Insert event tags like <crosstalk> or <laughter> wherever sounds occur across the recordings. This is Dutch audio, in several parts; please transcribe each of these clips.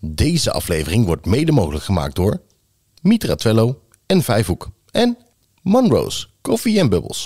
Deze aflevering wordt mede mogelijk gemaakt door Mitra Twello en Vijfhoek en Monroe's Koffie en Bubbles.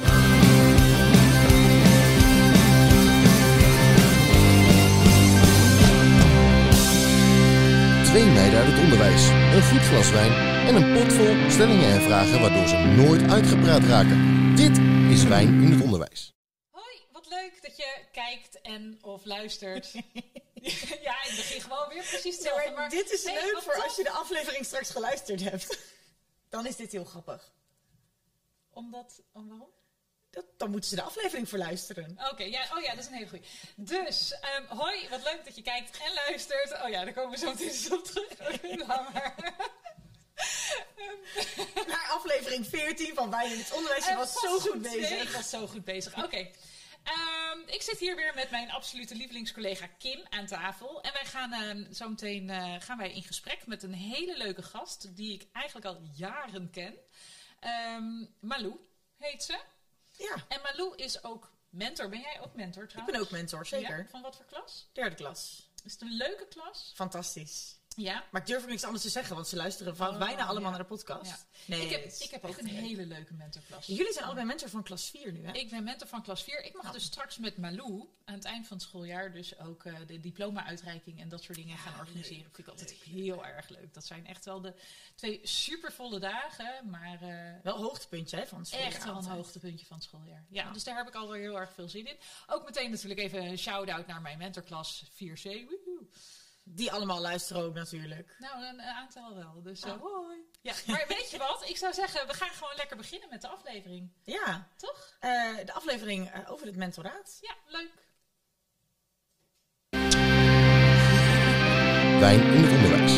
Twee meiden uit het onderwijs, een goed glas wijn en een pot vol stellingen en vragen waardoor ze nooit uitgepraat raken. Dit is Wijn in het Onderwijs. Hoi, wat leuk dat je kijkt en of luistert. <laughs> <laughs> ja, ik begin gewoon weer precies hetzelfde. maar maar dit is nee, leuk voor tof. als je de aflevering straks geluisterd hebt. <laughs> Dan is dit heel grappig. Omdat, om waarom? Dat, dan moeten ze de aflevering voor luisteren. Oké, ja, oh ja, dat is een hele goeie. Dus, ehm, hoi, wat leuk dat je kijkt en luistert. Oh ja, daar komen we zo meteen eens op terug. <laughs> Maar. Naar aflevering 14 van Wijn in het Onderwijs. Je Eh, was zo goed bezig. ik was zo goed bezig. Oké. Ehm, ik zit hier weer met mijn absolute lievelingscollega Kim aan tafel. En wij gaan ehm, zo meteen eh, gaan wij in gesprek met een hele leuke gast. Die ik eigenlijk al jaren ken. Ehm, Malou heet ze. Ja, En Malou is ook mentor. Ben jij ook mentor ik trouwens? ben ook mentor, zeker. Ja? Van wat voor klas? Derde klas. Is het een leuke klas? Fantastisch. Ja. Maar ik durf ook niks anders te zeggen, want ze luisteren van Oh, bijna allemaal ja. naar de podcast. Ja. Nee, ik heb, ik heb ook echt een leuk. hele leuke mentorklas. Jullie zijn allebei mentor van klas 4 nu, hè? Ik ben mentor van klas 4. Ik mag Ja. dus straks met Malou aan het eind van het schooljaar dus ook eh, de diploma-uitreiking en dat soort dingen gaan organiseren. Vind ik altijd heel erg leuk. Dat zijn echt wel de twee supervolle dagen, maar eh, Wel een hoogtepuntje hè, van het schooljaar echt wel een hoogtepuntje van het schooljaar. Ja, Ja. dus daar heb ik alweer heel erg veel zin in. Ook meteen natuurlijk even een shout-out naar mijn mentorklas 4C. Woehoe. Die allemaal luisteren ook natuurlijk. Nou, een, een aantal wel. Dus eh, Oh. hoi. Ja, maar weet je wat? Ik zou zeggen, we gaan gewoon lekker beginnen met de aflevering. Ja, Toch? eh, de aflevering eh, over het mentoraat. Ja, leuk. Wijn in het Onderwijs.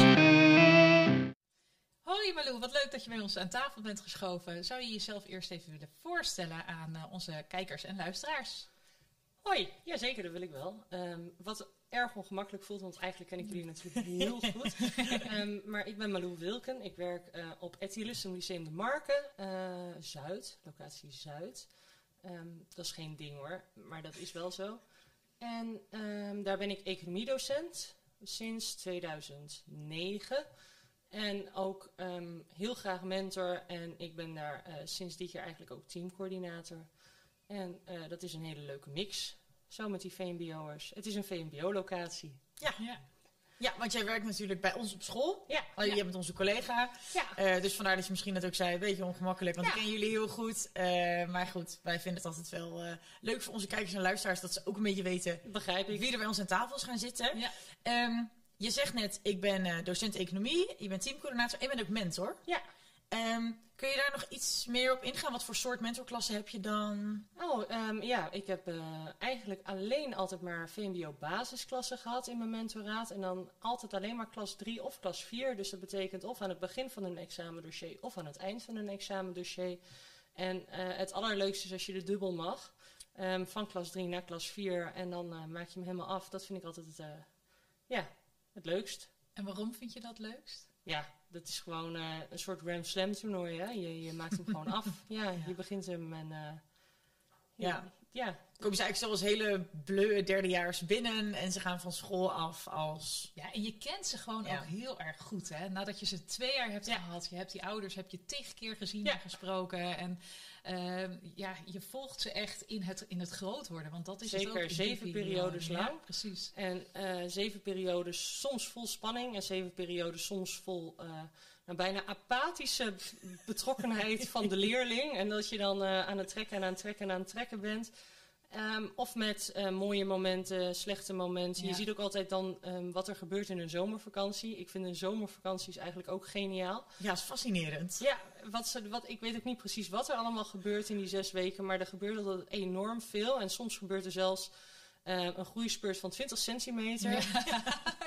Hoi Malou, wat leuk dat je bij ons aan tafel bent geschoven. Zou je jezelf eerst even willen voorstellen aan eh, onze kijkers en luisteraars? Hoi, ja zeker, dat wil ik wel. Ehm, wat erg ongemakkelijk voelt, want eigenlijk ken ik jullie natuurlijk heel <laughs> goed. Ehm, maar ik ben Malou Wilken. Ik werk eh, op Etilisum Lyceum de Marken, eh, Zuid, locatie Zuid. Ehm, dat is geen ding hoor, maar dat is wel zo. En ehm, daar ben ik economiedocent sinds 2009. En ook heel graag mentor. En ik ben daar eh, sinds dit jaar eigenlijk ook teamcoördinator. En dat is een hele leuke mix. Zo met die VMBO'ers. Het is een VMBO-locatie. Ja. Ja, want jij werkt natuurlijk bij ons op school. Ja, Oh, Je bent onze collega. ja. Eh, dus vandaar dat je misschien net ook zei, een beetje ongemakkelijk, want Ja. ik ken jullie heel goed. Eh, maar goed, wij vinden het altijd wel eh, leuk voor onze kijkers en luisteraars dat ze ook een beetje weten begrijp ik. wie er bij ons aan tafels gaan zitten. Ja. Ehm, je zegt net, ik ben eh, docent economie, je bent teamcoördinator en je bent ook mentor. Ja. Ehm, kun je daar nog iets meer op ingaan? Wat voor soort mentorklassen heb je dan? Oh, ehm, ja, ik heb eh, eigenlijk alleen altijd maar VMBO-basisklassen gehad in mijn mentoraat. En dan altijd alleen maar klas 3 of klas 4. Dus dat betekent of aan het begin van een examendossier of aan het eind van een examendossier. En eh, het allerleukste is als je de dubbel mag. Ehm, van klas 3 naar klas 4. En dan eh, maak je hem helemaal af. Dat vind ik altijd het, eh, ja, het leukst. En waarom vind je dat leukst? Ja, dat is gewoon eh, een soort Ram Slam toernooi. Hè? Je, je maakt hem gewoon af. <laughs> Ja, Ja. je begint hem en... eh, Ja. ja. Komen ze eigenlijk zoals hele bleu derdejaars binnen en ze gaan van school af als... Ja, en je kent ze gewoon Ja. ook heel erg goed, hè? Nadat je ze twee jaar hebt Ja. gehad, je hebt die ouders, heb je tig keer gezien Ja. en gesproken. En ehm, ja, je volgt ze echt in het, in het groot worden, want dat is het Zeker, ook in zeven periodes lang. precies. En eh, zeven periodes soms vol spanning en zeven periodes soms vol eh, nou, bijna apathische betrokkenheid <laughs> van de leerling. En dat je dan eh, aan het trekken en aan het trekken en aan het trekken bent. Ehm, of met eh, mooie momenten, slechte momenten. Ja. Je ziet ook altijd dan ehm, wat er gebeurt in een zomervakantie. Ik vind een zomervakantie is eigenlijk ook geniaal. Ja, is fascinerend. Ja, wat ze, wat, ik weet ook niet precies wat er allemaal gebeurt in die zes weken, maar er gebeurt altijd enorm veel. En soms gebeurt er zelfs eh, een groeispurt van 20 centimeter. <laughs>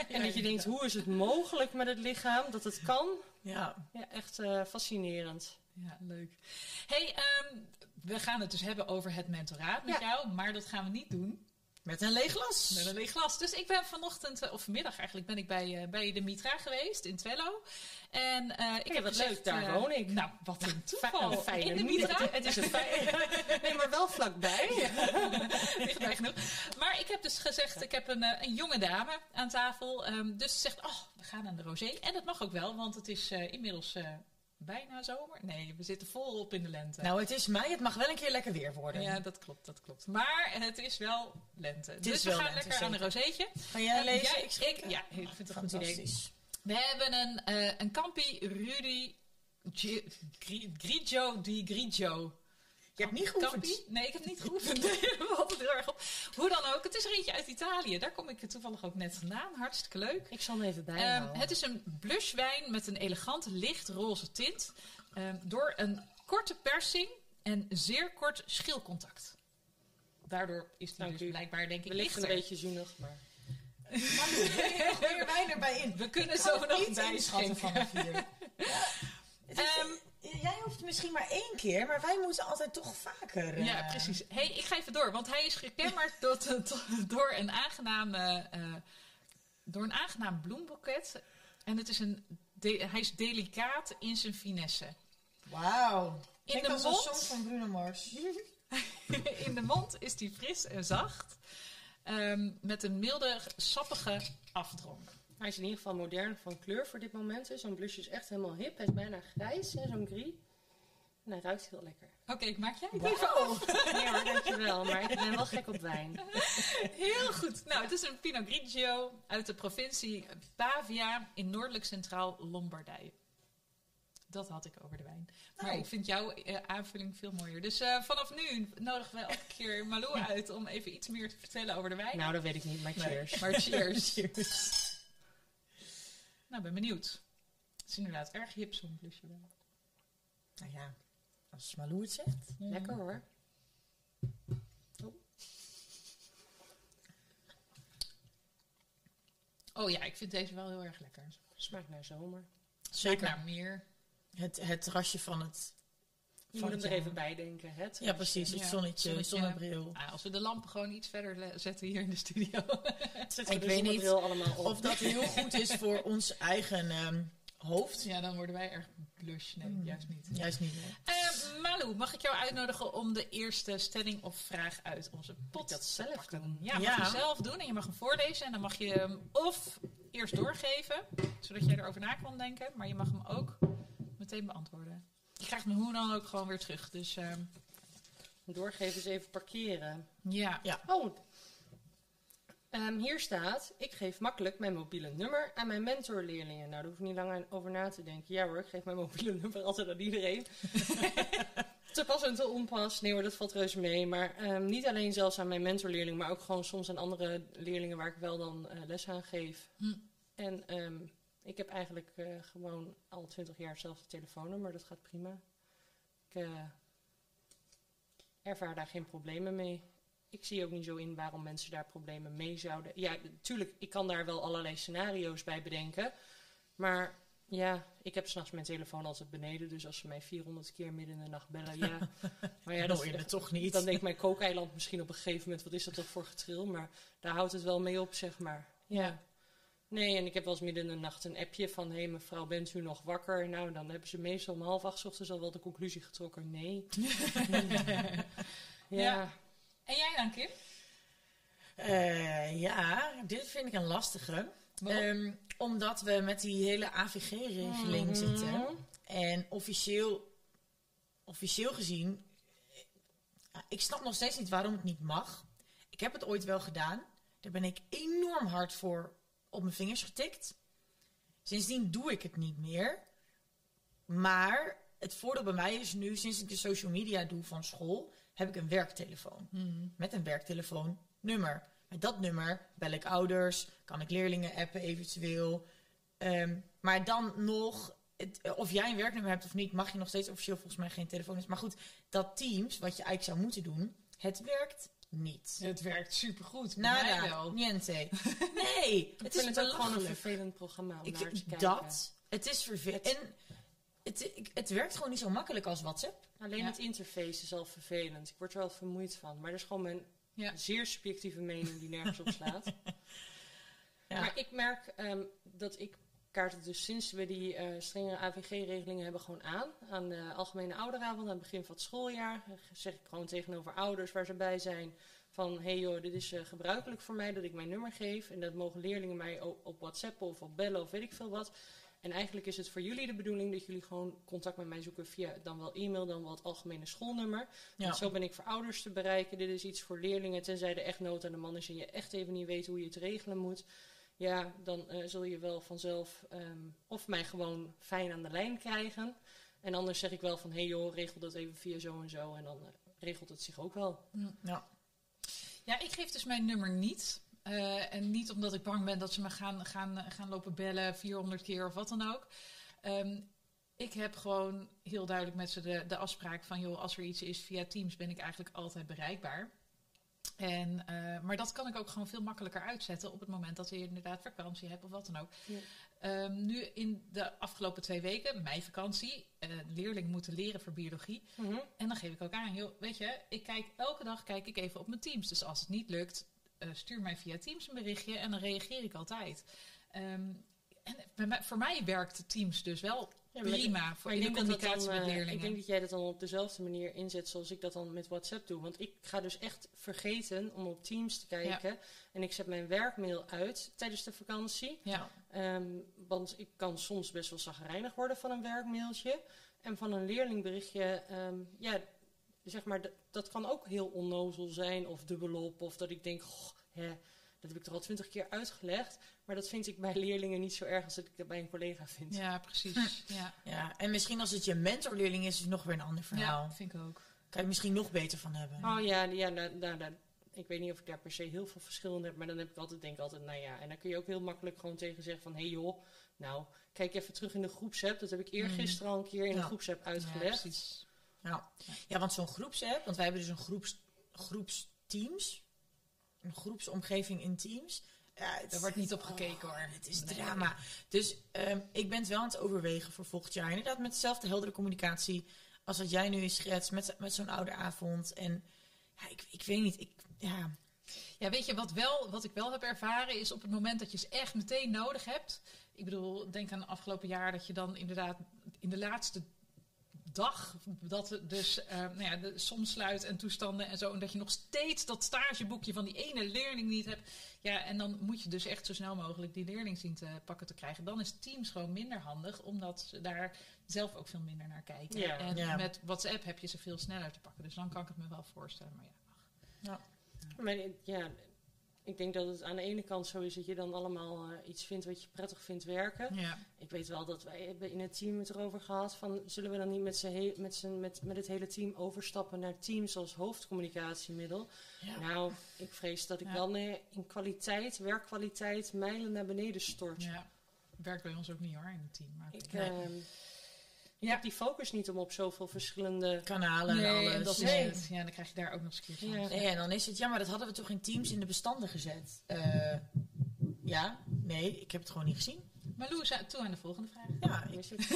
En dat je denkt, hoe is het mogelijk met het lichaam dat het kan? Ja. Ja, echt eh, fascinerend. Ja, leuk. hey, ehm, we gaan het dus hebben over het mentoraat met Ja. jou, maar dat gaan we niet doen Met een leeg glas. met een leeg glas. Dus ik ben vanochtend, eh, of vanmiddag eigenlijk, ben ik bij, eh, bij de Mitra geweest in Twello. En eh, ik Hey, heb wat gezegd, leuk, daar eh, woon ik. Nou, wat een Fi- toeval. een fijne in de Mitra. Het is een fijne... <laughs> Nee, maar wel vlakbij. <laughs> Dichtbij genoeg. Maar ik heb dus gezegd, ik heb een, een jonge dame aan tafel. ehm, dus ze zegt, oh, we gaan naar de rosé. En dat mag ook wel, want het is inmiddels bijna zomer. Nee, we zitten volop in de lente. Nou, het is mei. Het mag wel een keer lekker weer worden. ja, dat klopt, dat klopt. Maar het is wel lente. dus we gaan lente, lekker aan een rozeetje. Ga jij lezen? jij- ik, ik, ja, ik vind het een goed idee. We hebben een, eh een Campi Rudy Gri- Grigio di Grigio. Je hebt niet geoefend. Nee, ik heb niet geoefend. <laughs> We hadden het heel erg op. Hoe dan ook, het is er eentje uit Italië. Daar kom ik toevallig ook net vandaan. Hartstikke leuk. Ik zal hem even Ehm, bijhouden. het is een blushwijn met een elegante lichtroze tint. ehm, door een korte persing en zeer kort schilcontact. Daardoor is die Dank dus u. blijkbaar denk ik Wellicht een lichter. beetje zuinig, maar... <laughs> Je nog meer wijn erbij in? We kunnen zo nog niet inschatten bijschenken. vanaf hier. <laughs> Het is- Ehm, jij hoeft misschien maar één keer, maar wij moeten altijd toch vaker. eh, Ja, precies. hey, ik ga even door, want hij is gekenmerkt tot, tot- <laughs> door, een aangename, eh, door een aangenaam bloemboeket. En het is een de- hij is delicaat in zijn finesse. Wauw. In de een mond? song van Bruno Mars. <laughs> in de mond is hij fris en zacht, ehm, met een milde, sappige afdronk. Hij is in ieder geval modern van kleur voor dit moment. Zo'n blush is echt helemaal hip. Hij is bijna grijs, zo'n gris. En hij ruikt heel lekker. Oké, ik maak jij het even op. Nee hoor, dankjewel. Maar ik ben wel gek op wijn. Heel goed. Nou, het is een Pinot Grigio uit de provincie Pavia in noordelijk centraal Lombardije. Dat had ik over de wijn. Maar Nou. ik vind jouw eh, aanvulling veel mooier. Dus eh, vanaf nu nodigen we elke keer Malou uit om even iets meer te vertellen over de wijn. Nou, dat weet ik niet, maar Nee. cheers. maar cheers. <laughs> Nou, ben benieuwd. Het is inderdaad erg hip zo'n blusje wel. Nou ja, als Malou het zegt. Lekker hoor. Oh ja, ik vind deze wel heel erg lekker. Smaakt naar zomer. Zeker naar meer. Het, het rasje van het... Je moet hem er even bij denken. Het Ja, precies. Het Ja, zonnetje, zonnetje. zonnebril. Ah, als we de lampen gewoon iets verder zetten hier in de studio. <laughs> Zetten Ik we de weet niet allemaal op. Of dat heel goed is voor <laughs> ons eigen ehm, hoofd. ja, dan worden wij erg blush. Nee, Mm. juist niet. Juist niet. hè? Eh, Malou, mag ik jou uitnodigen om de eerste stelling of vraag uit onze pot dat te zelf pakken? doen? Ja, mag Ja. je zelf doen en je mag hem voorlezen. En dan mag je hem of eerst doorgeven, zodat jij erover na kan denken. Maar je mag hem ook meteen beantwoorden. Je krijgt me hoe dan ook gewoon weer terug. Dus ehm, Doorgeven is even parkeren. ja. Oh. Ehm, hier staat, ik geef makkelijk mijn mobiele nummer aan mijn mentorleerlingen. Nou, daar hoef ik niet lang over na te denken. Ja hoor, ik geef mijn mobiele nummer altijd aan iedereen. <laughs> te pas en te onpas. Nee hoor, dat valt reuze mee. Maar ehm, niet alleen zelfs aan mijn mentorleerlingen, maar ook gewoon soms aan andere leerlingen waar ik wel dan eh, les aan geef. Hm. En ik heb eigenlijk eh, gewoon al twintig jaar hetzelfde telefoonnummer. Dat gaat prima. Ik eh, ervaar daar geen problemen mee. Ik zie ook niet zo in waarom mensen daar problemen mee zouden. Ja, natuurlijk, ik kan daar wel allerlei scenario's bij bedenken. Maar ja, ik heb s'nachts mijn telefoon altijd beneden. Dus als ze mij 400 keer midden in de nacht bellen, ja. <laughs> Maar ja, Ja, dat hoor je is het toch niet. dan denkt mijn kookeiland misschien op een gegeven moment, wat is dat toch voor getril? Maar daar houdt het wel mee op, zeg maar. Ja. Nee, en ik heb wel eens midden in de nacht een appje van... hé, hey, mevrouw, bent u nog wakker? Nou, dan hebben ze meestal om half acht 's ochtends al wel de conclusie getrokken. Nee. <laughs> ja. Ja. En jij dan, Kim? Eh, ja, dit vind ik een lastige. Ehm, omdat we met die hele AVG-regeling Mhm. zitten. En officieel, officieel gezien, eh, ik snap nog steeds niet waarom het niet mag. Ik heb het ooit wel gedaan. Daar ben ik enorm hard voor op mijn vingers getikt. Sindsdien doe ik het niet meer. Maar het voordeel bij mij is nu, sinds ik de social media doe van school, heb ik een werktelefoon. Met een werktelefoonnummer. Met dat nummer bel ik ouders, kan ik leerlingen appen eventueel. Ehm, maar dan nog, het- of jij een werknummer hebt of niet, mag je nog steeds officieel volgens mij geen telefoon. Maar goed, dat Teams, wat je eigenlijk zou moeten doen, het werkt niet. Het werkt supergoed. Nada, mij wel. niente. <laughs> Nee, Het is het ook gewoon een vervelend programma om Ik, naar te kijken. dat, het is vervelend. En het, het werkt gewoon niet zo makkelijk als WhatsApp. Alleen Ja. het interface is al vervelend. Ik word er wel vermoeid van. Maar dat is gewoon mijn Ja. zeer subjectieve mening die nergens op slaat. <laughs> Ja. Maar ik merk ehm, dat ik kaarten dus sinds we die eh strengere AVG-regelingen hebben gewoon aan. Aan de algemene ouderavond aan het begin van het schooljaar. Zeg ik gewoon tegenover ouders waar ze bij zijn. van hey joh, dit is eh, gebruikelijk voor mij dat ik mijn nummer geef. En dat mogen leerlingen mij op WhatsApp of op bellen of weet ik veel wat. En eigenlijk is het voor jullie de bedoeling dat jullie gewoon contact met mij zoeken via dan wel e-mail, dan wel het algemene schoolnummer. Ja. Want zo ben ik voor ouders te bereiken. Dit is iets voor leerlingen, tenzij er echt nood aan de man is en je echt even niet weet hoe je het regelen moet. Ja, dan eh, zul je wel vanzelf ehm, of mij gewoon fijn aan de lijn krijgen. En anders zeg ik wel van, hé hey joh, regel dat even via zo en zo. En dan eh, regelt het zich ook wel. Ja. Ja, ik geef dus mijn nummer niet. Eh, en niet omdat ik bang ben dat ze me gaan, gaan, gaan lopen bellen 400 keer of wat dan ook. Ehm, ik heb gewoon heel duidelijk met ze de, de afspraak van... joh, als er iets is via Teams ben ik eigenlijk altijd bereikbaar. En, eh, maar dat kan ik ook gewoon veel makkelijker uitzetten... op het moment dat je inderdaad vakantie hebt of wat dan ook. Ja. Ehm, nu in de afgelopen twee weken, mijn vakantie... eh leerlingen moeten leren voor biologie... En dan geef ik ook aan, joh, weet je, ik kijk elke dag kijk ik even op mijn Teams. Dus als het niet lukt, eh, stuur mij via Teams een berichtje en dan reageer ik altijd. Ehm, en voor mij werkt Teams dus wel Ja, prima voor in ik de denk, dat dat communicatie dan, met eh, leerlingen. ik denk dat jij dat dan op dezelfde manier inzet zoals ik dat dan met WhatsApp doe. Want ik ga dus echt vergeten om op Teams te kijken. En ik zet mijn werkmail uit tijdens de vakantie. ja, Ehm, want ik kan soms best wel zagrijnig worden van een werkmailtje. En van een leerlingberichtje, ehm, ja, zeg maar, dat, dat kan ook heel onnozel zijn of dubbelop. Of dat ik denk, goh, hè, dat heb ik er al twintig keer uitgelegd. Maar dat vind ik bij leerlingen niet zo erg als dat ik dat bij een collega vind. ja, precies. <laughs> Ja. ja, en misschien als het je mentorleerling is, is het nog weer een ander verhaal. ja, vind ik ook. Kan je misschien nog beter van hebben. Oh ja, ja nou, nou, nou, ik weet niet of ik daar per se heel veel verschil in heb, maar dan heb ik altijd, denk ik altijd, nou ja. En dan kun je ook heel makkelijk gewoon tegen zeggen van, hé hey joh, nou, kijk even terug in de groepsapp. Dat heb ik eergisteren al een keer in de Ja. groepsapp Ja, uitgelegd. precies. Ja. ja, want zo'n groepsapp, want wij hebben dus een groeps, groepsteams, een groepsomgeving in Teams. Ja, Daar wordt niet op gekeken, hoor. Het is Nee. drama. Dus ehm, ik ben het wel aan het overwegen voor volgend jaar. Inderdaad, met dezelfde heldere communicatie als wat jij nu schetst met, met zo'n ouderavond. En ja, ik, ik weet niet, ik, ja, Ja, weet je, wat, wel, wat ik wel heb ervaren is op het moment dat je ze echt meteen nodig hebt. Ik bedoel, denk aan het afgelopen jaar dat je dan inderdaad in de laatste dag dat het dus eh, nou ja, de somsluit en toestanden en zo. En dat je nog steeds dat stageboekje van die ene leerling niet hebt. Ja, en dan moet je dus echt zo snel mogelijk die leerling zien te pakken te krijgen. Dan is Teams gewoon minder handig, omdat ze daar zelf ook veel minder naar kijken. Ja. En Ja. met WhatsApp heb je ze veel sneller te pakken. Dus dan kan ik het me wel voorstellen. Maar ja, ach. ja. Maar ja, ik denk dat het aan de ene kant zo is dat je dan allemaal eh, iets vindt wat je prettig vindt werken. ja. Ik weet wel dat wij hebben in het team het erover gehad van zullen we dan niet met, met, met, met het hele team overstappen naar Teams als hoofdcommunicatiemiddel. Ja. Nou, ik vrees dat ik Ja. dan eh, in kwaliteit, werkkwaliteit, mijlen naar beneden stort. Ja, werkt bij ons ook niet hoor in het team. Maar Ik, Nee. ehm, ik Ja. heb die focus niet om op zoveel verschillende... kanalen en alles. en dat is Nee. het. Ja, dan krijg je daar ook nog eens een keer. Ja. Nee, en dan is het, ja, maar dat hadden we toch in Teams in de bestanden gezet. Eh, ja, nee, ik heb het gewoon niet gezien. Maar Lou, toe aan de volgende vraag. Ja, ik, het?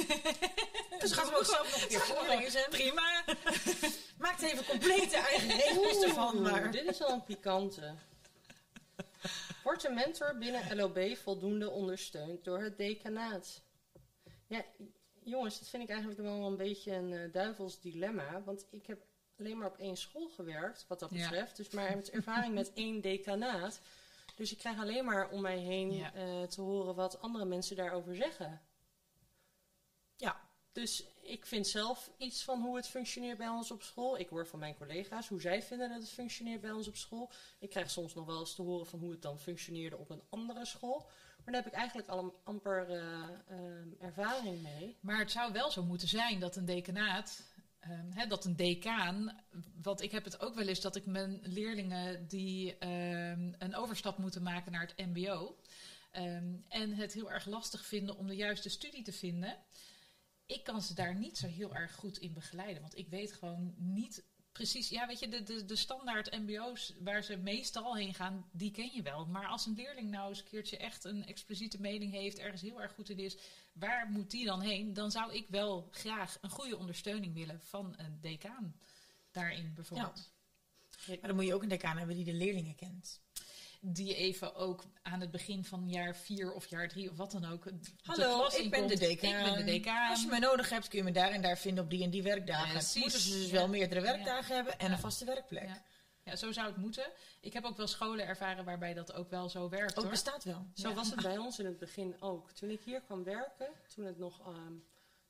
<laughs> dus gaan we ook zelf nog een keer <laughs> voorlezen. Prima. <laughs> Maakt even complete eigen regels ervan, maar... dit is wel een pikante. Wordt een mentor binnen LOB voldoende ondersteund door het decanaat? Ja, jongens, dat vind ik eigenlijk wel een beetje een eh, duivels dilemma. Want ik heb alleen maar op één school gewerkt, wat dat Ja. betreft. Dus maar met ervaring met <laughs> één decanaat. Dus ik krijg alleen maar om mij heen Ja. eh, te horen wat andere mensen daarover zeggen. Ja, Dus ik vind zelf iets van hoe het functioneert bij ons op school. Ik hoor van mijn collega's hoe zij vinden dat het functioneert bij ons op school. Ik krijg soms nog wel eens te horen van hoe het dan functioneerde op een andere school. Maar daar heb ik eigenlijk al een amper eh, ehm, ervaring mee. Maar het zou wel zo moeten zijn dat een decanaat, ehm, dat een decaan, want ik heb het ook wel eens dat ik mijn leerlingen die ehm, een overstap moeten maken naar het MBO ehm, en het heel erg lastig vinden om de juiste studie te vinden. Ik kan ze daar niet zo heel erg goed in begeleiden, want ik weet gewoon niet precies, ja, weet je, de, de, de standaard MBO's waar ze meestal heen gaan, die ken je wel. Maar als een leerling nou eens een keertje echt een expliciete mening heeft, ergens heel erg goed in is, waar moet die dan heen? Dan zou ik wel graag een goede ondersteuning willen van een decaan daarin bijvoorbeeld. maar dan moet je ook een decaan hebben die de leerlingen kent. Die even ook aan het begin van jaar vier of jaar drie of wat dan ook. de Hallo, klas ik ben de decaan. Ik ben de decaan. Als je mij nodig hebt, kun je me daar en daar vinden op die en die werkdagen. Precies, Moeten ze dus ja. wel meerdere werkdagen hebben en Ja. een vaste werkplek. Ja. Ja, zo zou het moeten. Ik heb ook wel scholen ervaren waarbij dat ook wel zo werkt. Ook hoor. bestaat wel. Zo Ja. was het bij <laughs> ons in het begin ook. Toen ik hier kwam werken, toen het nog ehm,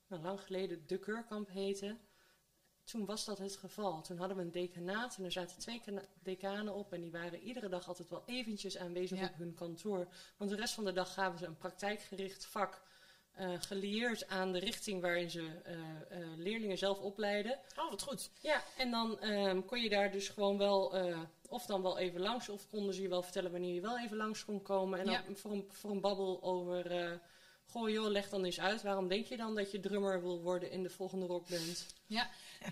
nou, lang geleden de Keurkamp heette, toen was dat het geval. Toen hadden we een decanaat en er zaten twee decanen op en die waren iedere dag altijd wel eventjes aanwezig Ja. op hun kantoor. Want de rest van de dag gaven ze een praktijkgericht vak eh, gelieerd aan de richting waarin ze eh, eh, leerlingen zelf opleiden. Oh, wat goed. Ja, en dan ehm, kon je daar dus gewoon wel, of dan wel even langs, of konden ze je wel vertellen wanneer je wel even langs kon komen. En dan voor, een, voor een babbel over, goh joh, leg dan eens uit, waarom denk je dan dat je drummer wil worden in de volgende rockband?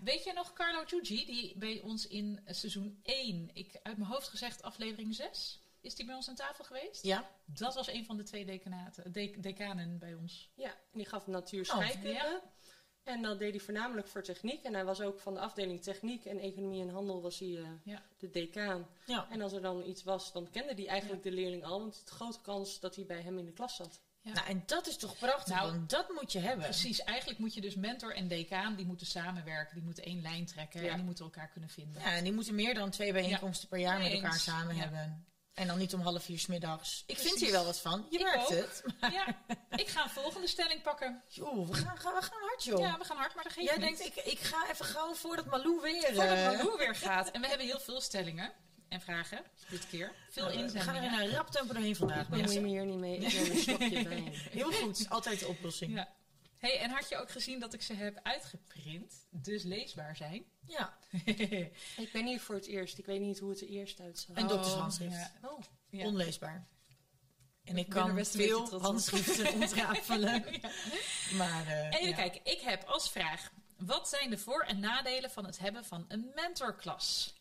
Weet je nog Carlo Giugi, die bij ons in seizoen 1, ik uit mijn hoofd gezegd aflevering 6, is die bij ons aan tafel geweest? Ja. Dat was een van de twee decanaten, de, decanen bij ons. Ja, en die gaf natuur scheikunde. Oh, ja. En dat deed hij voornamelijk voor techniek. En hij was ook van de afdeling techniek en economie en handel was hij eh, Ja. de decaan. Ja. En als er dan iets was, dan kende hij eigenlijk de leerling al. Want het is grote kans dat hij bij hem in de klas zat. Ja. Nou, en dat is toch prachtig, Nou, want dat moet je hebben. Precies, eigenlijk moet je dus mentor en decaan, die moeten samenwerken, die moeten één lijn trekken Ja. en die moeten elkaar kunnen vinden. Ja, en die moeten meer dan twee bijeenkomsten per jaar met elkaar samen hebben. En dan niet om half vier 's middags. Ik vind hier wel wat van. Je Ik merkt ook. het. <laughs> Ja, ik ga een volgende stelling pakken. Joh, we gaan, gaan- we gaan hard, joh. Ja, we gaan hard, maar dat geeft Jij niet. denkt, ik, ik ga even gauw voordat Malou weer... Voordat eh, Malou weer <laughs> gaat. En we hebben heel veel stellingen en vragen dit keer. Veel nou, we gaan er in een rap tempo doorheen vandaag. Bemoei mensen. me hier niet mee, <laughs> ik neem een slokje bij. Heel goed, altijd de oplossing. Ja. Hey, en had je ook gezien dat ik ze heb uitgeprint, dus leesbaar zijn? Ja. <laughs> Ik ben hier voor het eerst. Ik weet niet hoe het er eerst uitzag. En doktershandschrift. Ja. Oh, Ja. Onleesbaar. En ik kan best een veel handschriften <laughs> ontrafelen. Maar, eh, Even ja. kijken, ik heb als vraag: wat zijn de voor- en nadelen van het hebben van een mentorklas?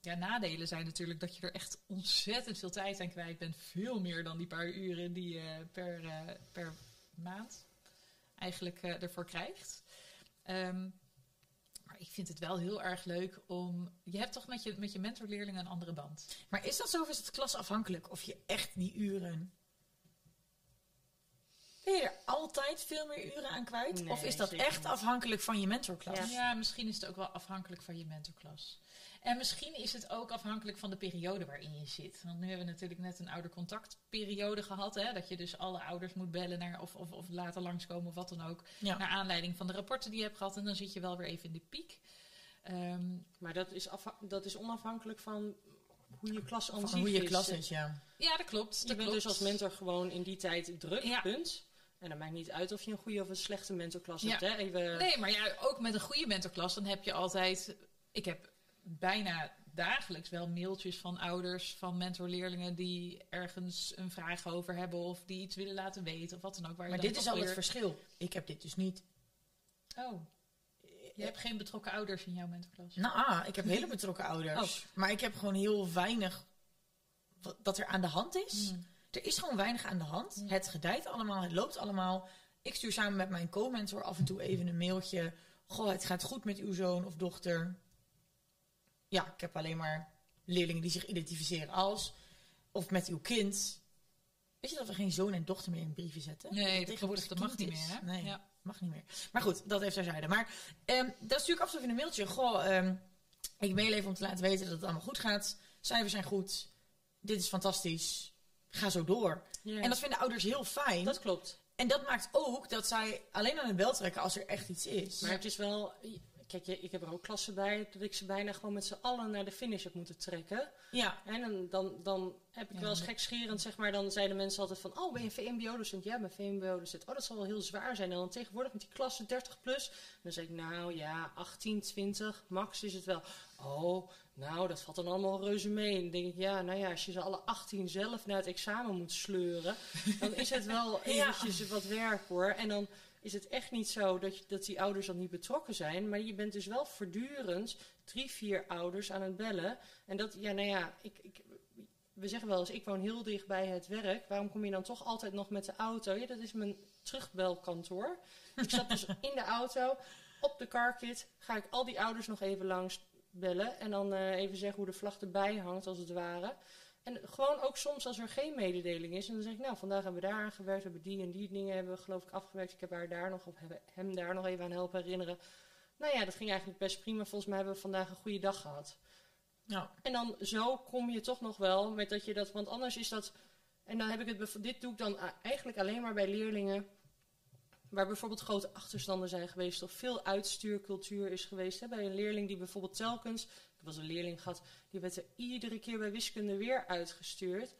Ja, nadelen zijn natuurlijk dat je er echt ontzettend veel tijd aan kwijt bent. Veel meer dan die paar uren die je per, eh, per maand eigenlijk eh, ervoor krijgt. Ehm, maar ik vind het wel heel erg leuk om. Je hebt toch met je, met je mentorleerlingen een andere band. Maar is dat zo of is het klasafhankelijk? Of je echt die uren... Je altijd veel meer uren aan kwijt? Nee, of is dat echt niet. afhankelijk van je mentorklas? Ja. Ja, misschien is het ook wel afhankelijk van je mentorklas. En misschien is het ook afhankelijk van de periode waarin je zit. Want nu hebben we natuurlijk net een oudercontactperiode gehad. Hè, dat je dus alle ouders moet bellen naar, of, of, of laten langskomen of wat dan ook. Ja. Naar aanleiding van de rapporten die je hebt gehad. En dan zit je wel weer even in de piek. Ehm, maar dat is, dat is onafhankelijk van hoe je klas aan hoe je is. klas is, ja. ja, dat klopt. Je Dat bent klopt. dus als mentor gewoon in die tijd druk, Ja. punt. En dat maakt niet uit of je een goede of een slechte mentorklas Ja. hebt. Hè? Even, Nee, maar ja, ook met een goede mentorklas, dan heb je altijd. Ik heb bijna dagelijks wel mailtjes van ouders van mentorleerlingen die ergens een vraag over hebben of die iets willen laten weten of wat dan ook. Waar Maar dit is al het verschil. Ik heb dit dus niet. Oh, je hebt geen betrokken ouders in jouw mentorklas. Nou, ah, ik heb hele betrokken ouders. <laughs> Maar ik heb gewoon heel weinig wat, dat er aan de hand is. Hmm. Er is gewoon weinig aan de hand. Het gedijt allemaal, het loopt allemaal. Ik stuur samen met mijn co-mentor af en toe even een mailtje. Goh, het gaat goed met uw zoon of dochter. Ja, ik heb alleen maar leerlingen die zich identificeren als. Of met uw kind. Weet je dat we geen zoon en dochter meer in brieven zetten? Nee, dat tegenwoordig dat mag niet is. meer, hè? Nee, Ja. mag niet meer. Maar goed, dat heeft terzijde. Maar ehm dat stuur ik af en toe in een mailtje. Goh, ehm, ik mail even om te laten weten dat het allemaal goed gaat. Cijfers zijn goed. Dit is fantastisch. Ga zo door. En dat vinden ouders heel fijn. dat klopt. En dat maakt ook dat zij alleen aan de bel trekken als er echt iets is. Maar het is wel... Kijk, je- ik heb er ook klassen bij dat ik ze bijna gewoon met z'n allen naar de finish heb moeten trekken. ja, En dan, dan, dan heb ik Ja, wel eens gekscherend, zeg maar, dan zeiden mensen altijd van, oh, ben je VMBO-docent? Ja, ben VMBO-docent. Oh, dat zal wel heel zwaar zijn. En dan tegenwoordig met die klasse 30 plus, dan zeg ik, nou ja, 18, 20, max is het wel. Oh, nou, dat valt dan allemaal reuze mee. En dan denk ik, ja, nou ja, als je ze alle 18 zelf naar het examen moet sleuren, dan is het wel <laughs> Ja. eventjes wat werk hoor. En dan is het echt niet zo dat, je, dat die ouders dan niet betrokken zijn. Maar je bent dus wel voortdurend drie, vier ouders aan het bellen. En dat, ja, nou ja, ik, ik, we zeggen wel eens, ik woon heel dicht bij het werk. Waarom kom je dan toch altijd nog met de auto? Ja, dat is mijn terugbelkantoor. Ik stap dus <laughs> in de auto, op de carkit, ga ik al die ouders nog even langs bellen. En dan eh, even zeggen hoe de vlag erbij hangt, als het ware. En gewoon ook soms als er geen mededeling is. En dan zeg ik, nou, vandaag hebben we daar aan gewerkt. We hebben die en die dingen hebben we geloof ik afgewerkt. Ik heb haar daar nog, of hem daar nog even aan helpen herinneren. Nou ja, dat ging eigenlijk best prima. Volgens mij hebben we vandaag een goede dag gehad. Ja. En dan zo kom je toch nog wel met dat je dat, want anders is dat. En dan heb ik het, dit doe ik dan eigenlijk alleen maar bij leerlingen. Waar bijvoorbeeld grote achterstanden zijn geweest of veel uitstuurcultuur is geweest. Hè, bij een leerling die bijvoorbeeld telkens, ik was een leerling gehad, die werd er iedere keer bij wiskunde weer uitgestuurd.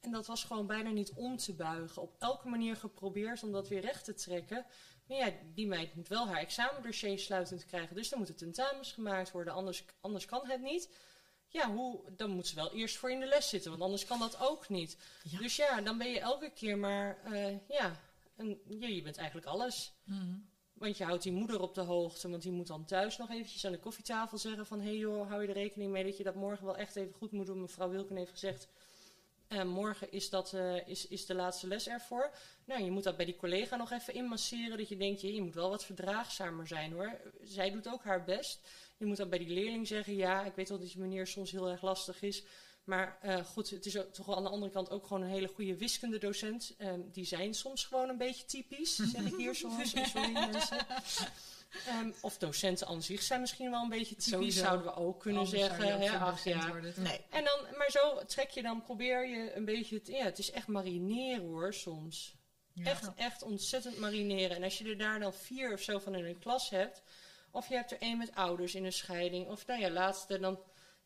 En dat was gewoon bijna niet om te buigen. Op elke manier geprobeerd om dat weer recht te trekken. Maar ja, die meid moet wel haar examendossier sluitend krijgen. Dus dan moeten tentamens gemaakt worden, anders, anders kan het niet. Ja, hoe, dan moet ze wel eerst voor in de les zitten, want anders kan dat ook niet. Ja. Dus ja, dan ben je elke keer maar, eh, ja, een, ja, je bent eigenlijk alles. Want je houdt die moeder op de hoogte, want die moet dan thuis nog eventjes aan de koffietafel zeggen van... hé hey joh, hou je er rekening mee dat je dat morgen wel echt even goed moet doen. Mevrouw Wilken heeft gezegd, eh, morgen is, dat, eh, is, is de laatste les ervoor. Nou, je moet dat bij die collega nog even inmasseren. Dat je denkt, je, je moet wel wat verdraagzamer zijn hoor. Zij doet ook haar best. Je moet dan bij die leerling zeggen, ja, ik weet wel dat die meneer soms heel erg lastig is... Maar eh, goed, het is ook, toch wel aan de andere kant ook gewoon een hele goede wiskundedocent. Ehm, die zijn soms gewoon een beetje typisch, zeg ik hier soms. <laughs> Sorry mensen. Ehm, of docenten aan zich zijn misschien wel een beetje typisch, Sowieso. zouden we ook kunnen Anders zeggen. ook hè, geen ach, ja. worden. Nee. En dan, maar zo trek je dan, probeer je een beetje, het, ja, het is echt marineren hoor soms. Ja. Echt, echt ontzettend marineren. En als je er daar dan vier of zo van in een klas hebt, of je hebt er één met ouders in een scheiding, of nou ja, laatste, dan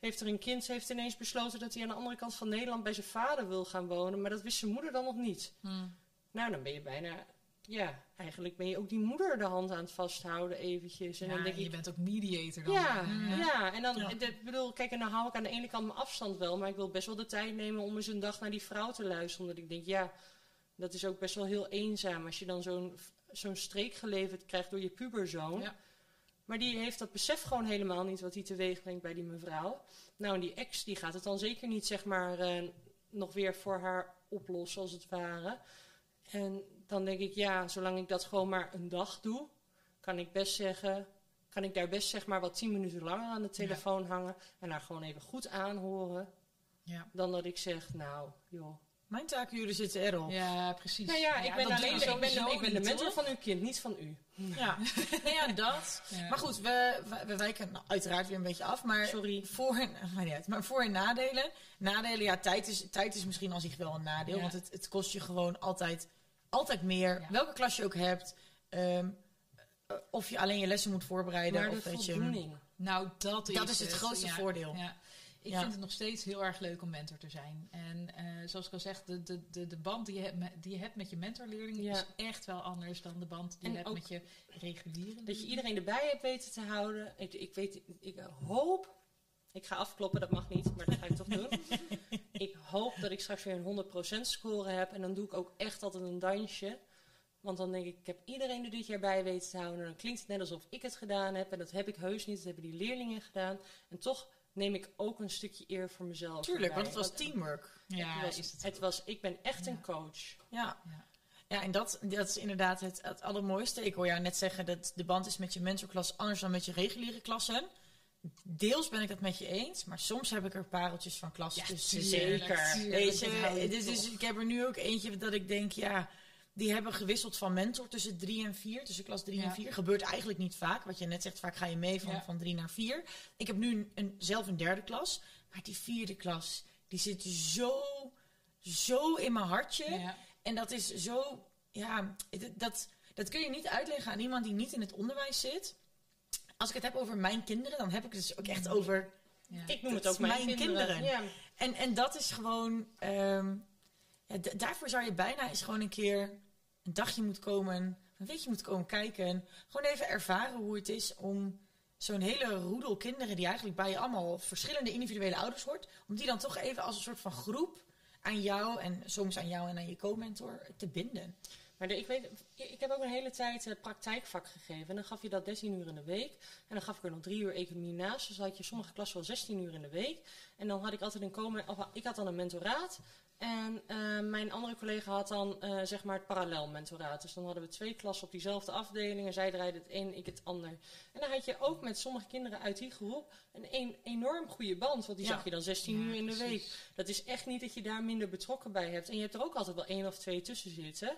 heeft er een kind heeft ineens besloten dat hij aan de andere kant van Nederland bij zijn vader wil gaan wonen, maar dat wist zijn moeder dan nog niet. Hmm. Nou, dan ben je bijna, ja, eigenlijk ben je ook die moeder de hand aan het vasthouden eventjes. En Ja, dan denk en je ik, bent ook mediator dan. ja, ja, en dan, Ja. Ik bedoel, kijk, en dan hou ik aan de ene kant mijn afstand wel, maar ik wil best wel de tijd nemen om eens een dag naar die vrouw te luisteren. Omdat ik denk, ja, dat is ook best wel heel eenzaam als je dan zo'n zo'n streek geleverd krijgt door je puberzoon. Ja. Maar die heeft dat besef gewoon helemaal niet wat hij teweeg brengt bij die mevrouw. Nou, en die ex, die gaat het dan zeker niet, zeg maar, eh, nog weer voor haar oplossen, als het ware. En dan denk ik, ja, zolang ik dat gewoon maar een dag doe, kan ik best zeggen, kan ik daar best zeg maar wat tien minuten langer aan de telefoon hangen en haar gewoon even goed aanhoren. Ja. Dan dat ik zeg, nou, joh. Mijn takenuren zitten erop. Ja, precies. Nou ja, ik ben, alleen, je ik ben, de, ik ben de mentor van uw kind, niet van u. Ja, <laughs> nou ja dat. Ja. Maar goed, we, we, we wijken nou, uiteraard weer een beetje af. Maar Sorry. Voor <laughs> en, maar, voor en nadelen. Nadelen, ja, tijd is, tijd is misschien aan zich wel een nadeel. Ja. Want het, het kost je gewoon altijd, altijd meer. Ja. Welke klas je ook hebt. Ehm, eh, of je alleen je lessen moet voorbereiden. Maar de of je, voldoening. Nou, dat is Dat is het grootste Ja, voordeel. Ja. Ik Ja. vind het nog steeds heel erg leuk om mentor te zijn. En eh, zoals ik al zeg, de, de, de, de band die je, hebt met, die je hebt met je mentorleerling Ja. is echt wel anders dan de band die En je hebt met je reguliere. Dat je iedereen erbij hebt weten te houden. Ik, ik, weet, ik hoop, ik ga afkloppen, dat mag niet, maar dat ga ik toch doen. <laughs> ik hoop dat ik straks weer een 100% score heb. En dan doe ik ook echt altijd een dansje. Want dan denk ik, ik heb iedereen er dit jaar bij weten te houden. Dan klinkt het net alsof ik het gedaan heb. En dat heb ik heus niet, dat hebben die leerlingen gedaan. En toch neem ik ook een stukje eer voor mezelf. Tuurlijk, erbij. want het was teamwork. ja, het was, is het. het was, ik ben echt Ja. een coach. Ja. Ja. Ja, en dat, dat is inderdaad het, het allermooiste. Ik hoor jou net zeggen dat de band is met je mentorklas anders dan met je reguliere klassen. Deels ben ik dat met je eens, maar soms heb ik er pareltjes van klas Ja, tuurlijk, zeker. tuurlijk, Weet je, dus, dus ik heb er nu ook eentje dat ik denk, ja, die hebben gewisseld van mentor tussen drie en vier, tussen klas drie Ja. en vier. Gebeurt eigenlijk niet vaak. Wat je net zegt, vaak ga je mee van, Ja. van drie naar vier. Ik heb nu een, een- zelf een derde klas, maar die vierde klas, die zit zo, zo in mijn hartje. Ja. En dat is zo, ja, dat, dat kun je niet uitleggen aan iemand die niet in het onderwijs zit. Als ik het heb over mijn kinderen, dan heb ik het dus ook echt over. Ik noem het ook mijn, mijn kinderen. En, en dat is gewoon, ehm, ja, daarvoor zou je bijna eens gewoon een keer een dagje moeten komen, een weekje moeten komen kijken. Gewoon even ervaren hoe het is om zo'n hele roedel kinderen, die eigenlijk bij je allemaal verschillende individuele ouders hoort, om die dan toch even als een soort van groep aan jou en soms aan jou en aan je co-mentor te binden. Maar ik, weet, ik heb ook een hele tijd eh, praktijkvak gegeven. En dan gaf je dat 13 uur in de week. En dan gaf ik er nog drie uur economie naast. Dus had je sommige klassen wel 16 uur in de week. En dan had ik altijd een komen. Of, ik had dan een mentoraat. En eh, mijn andere collega had dan eh, zeg maar het parallel mentoraat. Dus dan hadden we twee klassen op diezelfde afdeling. En zij draaiden het een, ik het ander. En dan had je ook met sommige kinderen uit die groep een, een enorm goede band. Want die Ja. zag je dan 16 Ja, uur in de precies. week. Dat is echt niet dat je daar minder betrokken bij hebt. En je hebt er ook altijd wel één of twee tussen zitten.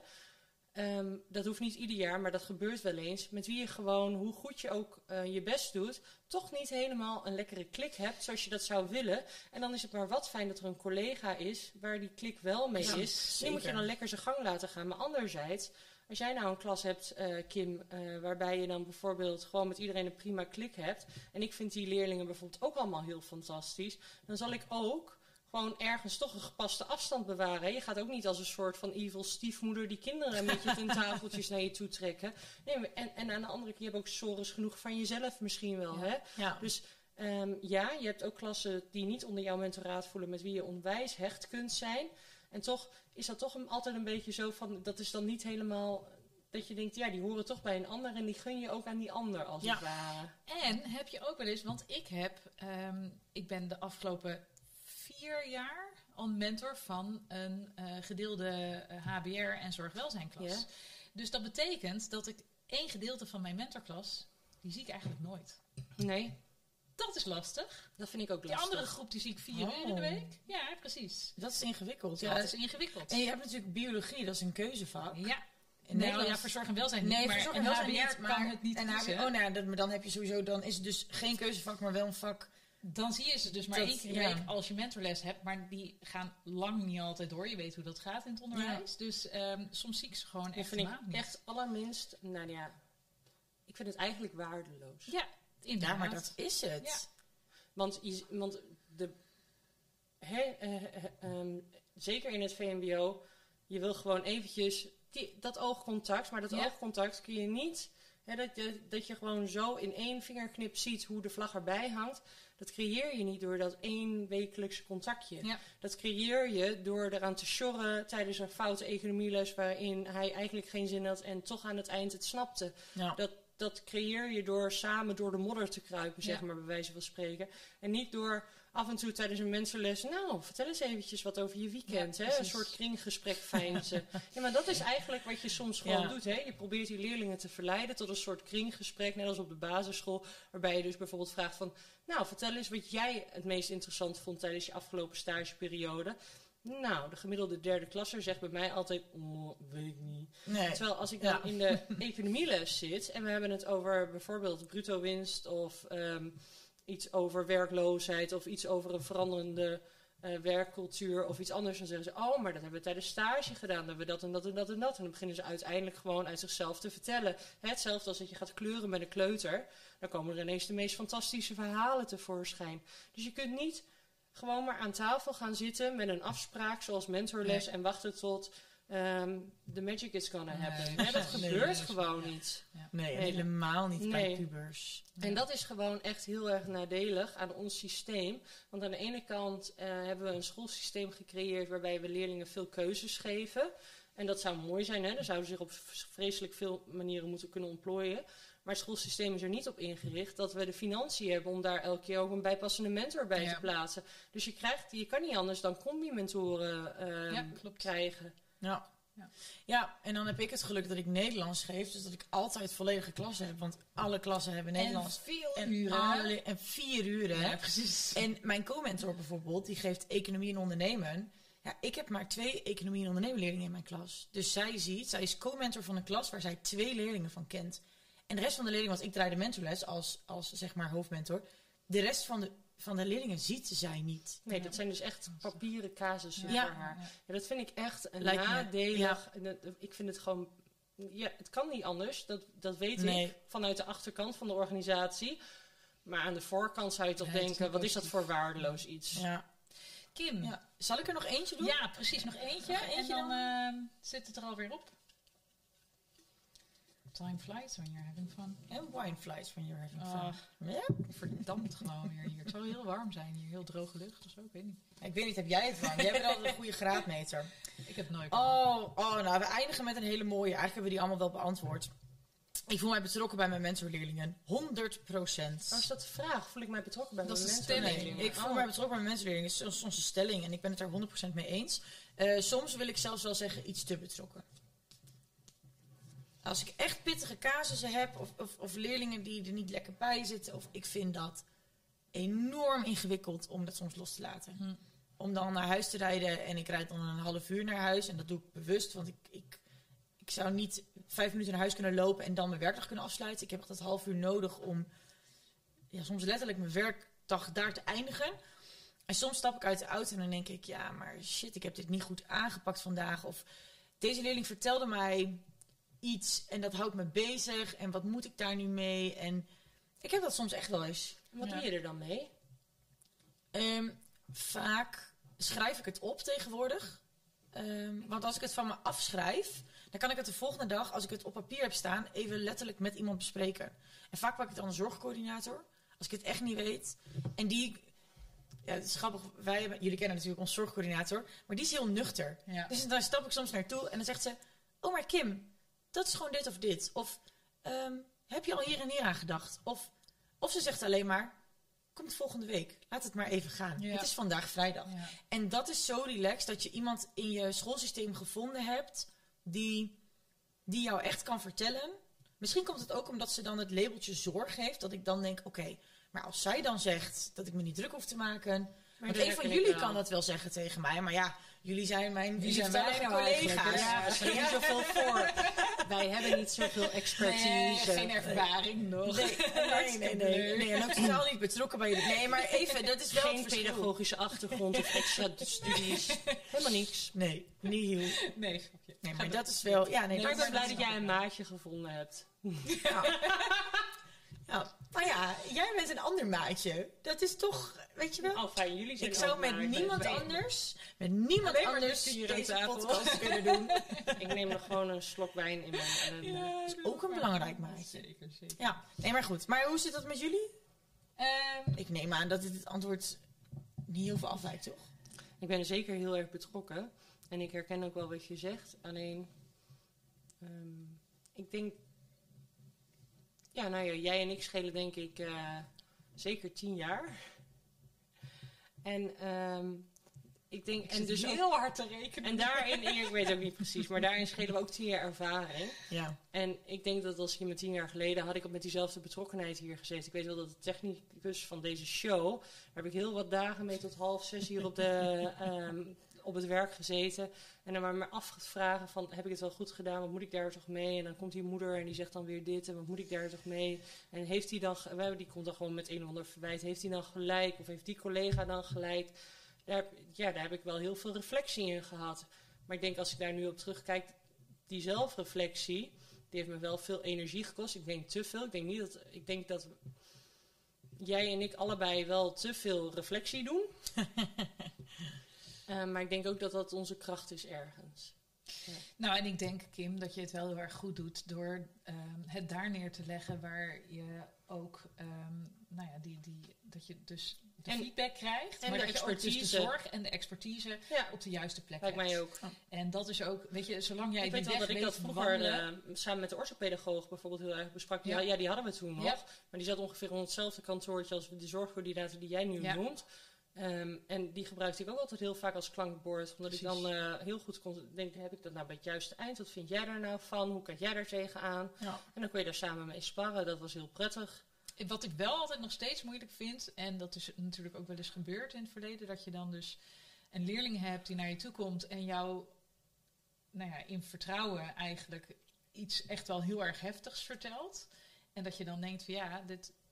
Ehm, dat hoeft niet ieder jaar, maar dat gebeurt wel eens. Met wie je gewoon, hoe goed je ook eh, je best doet, toch niet helemaal een lekkere klik hebt zoals je dat zou willen. En dan is het maar wat fijn dat er een collega is waar die klik wel mee Ja, is. Die moet je zeker. dan lekker zijn gang laten gaan. Maar anderzijds, als jij nou een klas hebt, eh, Kim, eh, waarbij je dan bijvoorbeeld gewoon met iedereen een prima klik hebt. En ik vind die leerlingen bijvoorbeeld ook allemaal heel fantastisch. Dan zal ik ook gewoon ergens toch een gepaste afstand bewaren. Je gaat ook niet als een soort van evil stiefmoeder die kinderen met je <laughs> tafeltjes naar je toe trekken. Nee, en, en aan de andere kant, je hebt ook sores genoeg van jezelf misschien wel. Hè? Ja. Dus ehm, ja, je hebt ook klassen die niet onder jouw mentoraat voelen, met wie je onwijs hecht kunt zijn. En toch is dat toch altijd een beetje zo van, dat is dan niet helemaal, dat je denkt, ja, die horen toch bij een ander en die gun je ook aan die ander als Ja. het ware. En heb je ook wel eens, want ik heb, ehm, ik ben de afgelopen jaar al mentor van een eh, gedeelde eh, HBR en zorgwelzijnklas. Ja. Dus dat betekent dat ik één gedeelte van mijn mentorklas, die zie ik eigenlijk nooit. Nee, Dat is lastig. dat vind ik ook Die lastig. andere groep die zie ik vier Oh. uur in de week. Ja, precies. Dat is ingewikkeld. Ja. Dat is ingewikkeld. En je hebt natuurlijk biologie, dat is een keuzevak. Ja, In nou, Nederland- ja, voor zorg en welzijn niet, Nee, maar voor zorg en welzijn niet, maar kan het niet en kiezen. Oh, nou, dat, maar dan heb je sowieso, dan is het dus geen keuzevak, maar wel een vak. Dan zie je ze dus maar Dat- één keer in de ja. week als je mentorles hebt. Maar die gaan lang niet altijd door. Je weet hoe dat gaat in het onderwijs. Dus ehm, soms zie ik ze gewoon Dat echt vind ik echt allerminst, nou ja, ik vind het eigenlijk waardeloos. Ja, inderdaad. Ja, maar dat is het. Want, de, hè, eh, eh, ehm, zeker in het VMBO, je wil gewoon eventjes die, dat oogcontact, maar dat Ja. oogcontact kun je niet, dat, je, dat je gewoon zo in één vingerknip ziet hoe de vlag erbij hangt. Dat creëer je niet door dat één wekelijkse contactje. Ja. Dat creëer je door eraan te sjorren tijdens een foute economieles waarin hij eigenlijk geen zin had en toch aan het eind het snapte. Ja. Dat, dat creëer je door samen door de modder te kruipen, zeg Ja. maar, bij wijze van spreken. En niet door af en toe tijdens een mensenles, nou, vertel eens eventjes wat over je weekend, Ja, hè? Een soort kringgesprek fijnsen. <laughs> ja, maar dat is eigenlijk wat je soms gewoon Ja. doet, hè? Je probeert die leerlingen te verleiden tot een soort kringgesprek, net als op de basisschool, waarbij je dus bijvoorbeeld vraagt van, nou, vertel eens wat jij het meest interessant vond tijdens je afgelopen stageperiode. Nou, de gemiddelde derde klasser zegt bij mij altijd, oh, weet ik niet. Nee. Terwijl als ik Ja. dan in de <laughs> economieles zit en we hebben het over bijvoorbeeld bruto winst of ehm, iets over werkloosheid of iets over een veranderende eh, werkcultuur of iets anders, dan zeggen ze, oh, maar dat hebben we tijdens stage gedaan, dat hebben we dat en dat en dat en dat. En dan beginnen ze uiteindelijk gewoon uit zichzelf te vertellen. Hetzelfde als dat je gaat kleuren met een kleuter, dan komen er ineens de meest fantastische verhalen tevoorschijn. Dus je kunt niet gewoon maar aan tafel gaan zitten met een afspraak zoals mentorles en wachten tot ehm the magic is gonna happen. <laughs> nee, dat gebeurt gewoon niet. Nee, Nee. helemaal niet bij Nee. pubers. En dat is gewoon echt heel erg nadelig aan ons systeem. Want aan de ene kant eh, hebben we een schoolsysteem gecreëerd waarbij we leerlingen veel keuzes geven. En dat zou mooi zijn, hè? Dan zouden ze zich op vreselijk veel manieren moeten kunnen ontplooien. Maar het schoolsysteem is er niet op ingericht dat we de financiën hebben om daar elke keer ook een bijpassende mentor bij Ja. te plaatsen. Dus je, krijgt, je kan niet anders dan combi-mentoren ehm, Ja, klopt. krijgen. Ja. Ja. ja, en dan heb ik het geluk dat ik Nederlands geef, dus dat ik altijd volledige klassen heb. Want alle klassen hebben Nederlands. En veel En, uren. alle- en vier uren. Ja, precies. En mijn co-mentor bijvoorbeeld, die geeft economie en ondernemen. Ja, ik heb maar twee economie en ondernemen leerlingen in mijn klas. Dus zij ziet, zij is co-mentor van een klas waar zij twee leerlingen van kent. En de rest van de leerlingen, want ik draai de mentorles als, als zeg maar hoofdmentor. De rest van de, van de leerlingen ziet zij niet. Nee, dat zijn dus echt papieren casussen Ja. voor haar. Ja, dat vind ik echt een Lijkt me, nadelig. Dat- Ik vind het gewoon... Ja, het kan niet anders. Dat, dat weet Nee. ik vanuit de achterkant van de organisatie. Maar aan de voorkant zou je toch Nee, het is denken... Wat is dat voor waardeloos iets? Ja. Kim. Ja. ja. Zal ik er nog eentje doen? precies. Nog eentje. Nog eentje en dan dan? ehm, zit het er alweer op. Time flies when you're having fun. En wine flies when you're having fun. Ja? Verdampt gewoon weer hier. Het zal heel warm zijn hier. Heel droge lucht of zo. Ik weet niet. Ik weet niet, heb jij het van? Jij bent altijd een goede graadmeter. Ik heb nooit. Oh, oh, nou, we eindigen met een hele mooie. Eigenlijk hebben we die allemaal wel beantwoord. Ik voel mij betrokken bij mijn mentorleerlingen. 100 procent. Oh, is dat de vraag? Voel ik mij betrokken bij Dat mijn is de mensen? stelling. Nee, ik voel Oh. mij betrokken bij mijn mentorleerlingen. Dat is onze stelling en ik ben het er 100% mee eens. Eh, soms wil ik zelfs wel zeggen iets te betrokken. Als ik echt pittige casussen heb of, of, of leerlingen die er niet lekker bij zitten, of ik vind dat enorm ingewikkeld om dat soms los te laten. Hm. Om dan naar huis te rijden en ik rijd dan een half uur naar huis en dat doe ik bewust, want ik, ik, ik zou niet vijf minuten naar huis kunnen lopen en dan mijn werkdag kunnen afsluiten. Ik heb echt dat half uur nodig om ja, soms letterlijk mijn werkdag daar te eindigen. En soms stap ik uit de auto en dan denk ik, ja, maar shit, ik heb dit niet goed aangepakt vandaag. Of deze leerling vertelde mij iets en dat houdt me bezig. En wat moet ik daar nu mee? En ik heb dat soms echt wel eens. En wat Ja. doe je er dan mee? Ehm, vaak schrijf ik het op tegenwoordig. Ehm, want als ik het van me afschrijf, dan kan ik het de volgende dag, als ik het op papier heb staan, even letterlijk met iemand bespreken. En vaak pak ik dan een zorgcoördinator, als ik het echt niet weet. En die, ja, het is grappig, wij hebben, jullie kennen natuurlijk onze zorgcoördinator, maar die is heel nuchter. Ja. Dus daar stap ik soms naartoe en dan zegt ze: Oh, maar Kim, dat is gewoon dit of dit. Of ehm, heb je al hier en hier aan gedacht? Of, of ze zegt alleen maar: Komt volgende week, laat het maar even gaan. Ja. Het is vandaag vrijdag. Ja. En dat is zo relaxed dat je iemand in je schoolsysteem gevonden hebt die, die jou echt kan vertellen. Misschien komt het ook omdat ze dan het labeltje zorg heeft, dat ik dan denk: Oké, maar als zij dan zegt dat ik me niet druk hoef te maken. Maar een van jullie kan dat wel zeggen tegen mij, maar ja, jullie zijn mijn Wie zijn nou eigenlijk, collega's. Ja, we stellen niet zoveel voor. Wij hebben niet zoveel expertise. Nee, geen ervaring nog. Nee, nee, nee, nee, nee. En ook totaal niet betrokken bij jullie. Nee, maar even, dat is wel Geen pedagogische achtergrond of extra studies. Helemaal niks. Nee, niet heel. Nee, grapje. Nee, maar dat is wel... Ja, nee, ik ben blij dat jij een maatje gevonden hebt. Ja. <laughs> ja. Nou ja, jij bent een ander maatje. Dat is toch, weet je wel... Oh, fijn, jullie zijn Ik zou met niemand anders, met niemand Alleen maar anders deze tafel. podcast <laughs> willen doen. Ik neem er gewoon een slok wijn in mijn... dat is ook een belangrijk maatje. Zeker, zeker. Ja, nee, maar goed. Maar hoe zit dat met jullie? Ehm, Ik neem aan dat dit het antwoord niet heel veel afwijkt, toch? Ik ben zeker heel erg betrokken. En ik herken ook wel wat je zegt. Alleen, ehm, ik denk... Ja, nou ja, jij en ik schelen denk ik eh, zeker tien jaar. En ehm, ik denk... ik en dus ook- heel hard te rekenen. en daarin, ik weet ook niet precies, maar daarin schelen we ook tien jaar ervaring. Ja. En ik denk dat als je me tien jaar geleden had ik ook met diezelfde betrokkenheid hier gezeten. Ik weet wel dat de technicus van deze show, daar heb ik heel wat dagen mee tot half zes hier op, de, <laughs> ehm, op het werk gezeten. En dan maar me afgevragen van, heb ik het wel goed gedaan? Wat moet ik daar toch mee? En dan komt die moeder en die zegt dan weer dit. En wat moet ik daar toch mee? En heeft hij dan, die komt dan gewoon met een of ander verwijt. Heeft hij dan gelijk? Of heeft die collega dan gelijk? Daar, ja, daar heb ik wel heel veel reflectie in gehad. Maar ik denk als ik daar nu op terugkijk, die zelfreflectie, die heeft me wel veel energie gekost. Ik denk te veel. Ik denk niet dat. Ik denk dat jij en ik allebei wel te veel reflectie doen. <laughs> Eh, maar ik denk ook dat dat onze kracht is ergens. Nou, en ik denk, Kim, dat je het wel heel erg goed doet door ehm, het daar neer te leggen waar je ook, ehm, nou ja, die, die, dat je dus de En- feedback krijgt. en maar de dat je ook dus de expertise. zorg en de expertise Ja, op de juiste plek lijkt hebt. mij ook. En dat is ook, weet je, zolang jij ik die weet wel dat ik dat vroeger wandelen- eh, samen met de orthopedagoog bijvoorbeeld heel erg besprak. Ja. Die hadden we toen nog. Maar die zat ongeveer op hetzelfde kantoortje als de zorgcoördinator die jij nu noemt. Ehm, en die gebruikte ik ook altijd heel vaak als klankbord. Omdat ik Precies. dan eh, heel goed kon denken, heb ik dat nou bij het juiste eind? Wat vind jij daar nou van? Hoe kijk jij daar tegenaan? Ja. En dan kon je daar samen mee sparren. Dat was heel prettig. Wat ik wel altijd nog steeds moeilijk vind, en dat is natuurlijk ook wel eens gebeurd in het verleden, dat je dan dus een leerling hebt die naar je toe komt en jou nou ja, in vertrouwen eigenlijk iets echt wel heel erg heftigs vertelt. En dat je dan denkt van ja, dit ik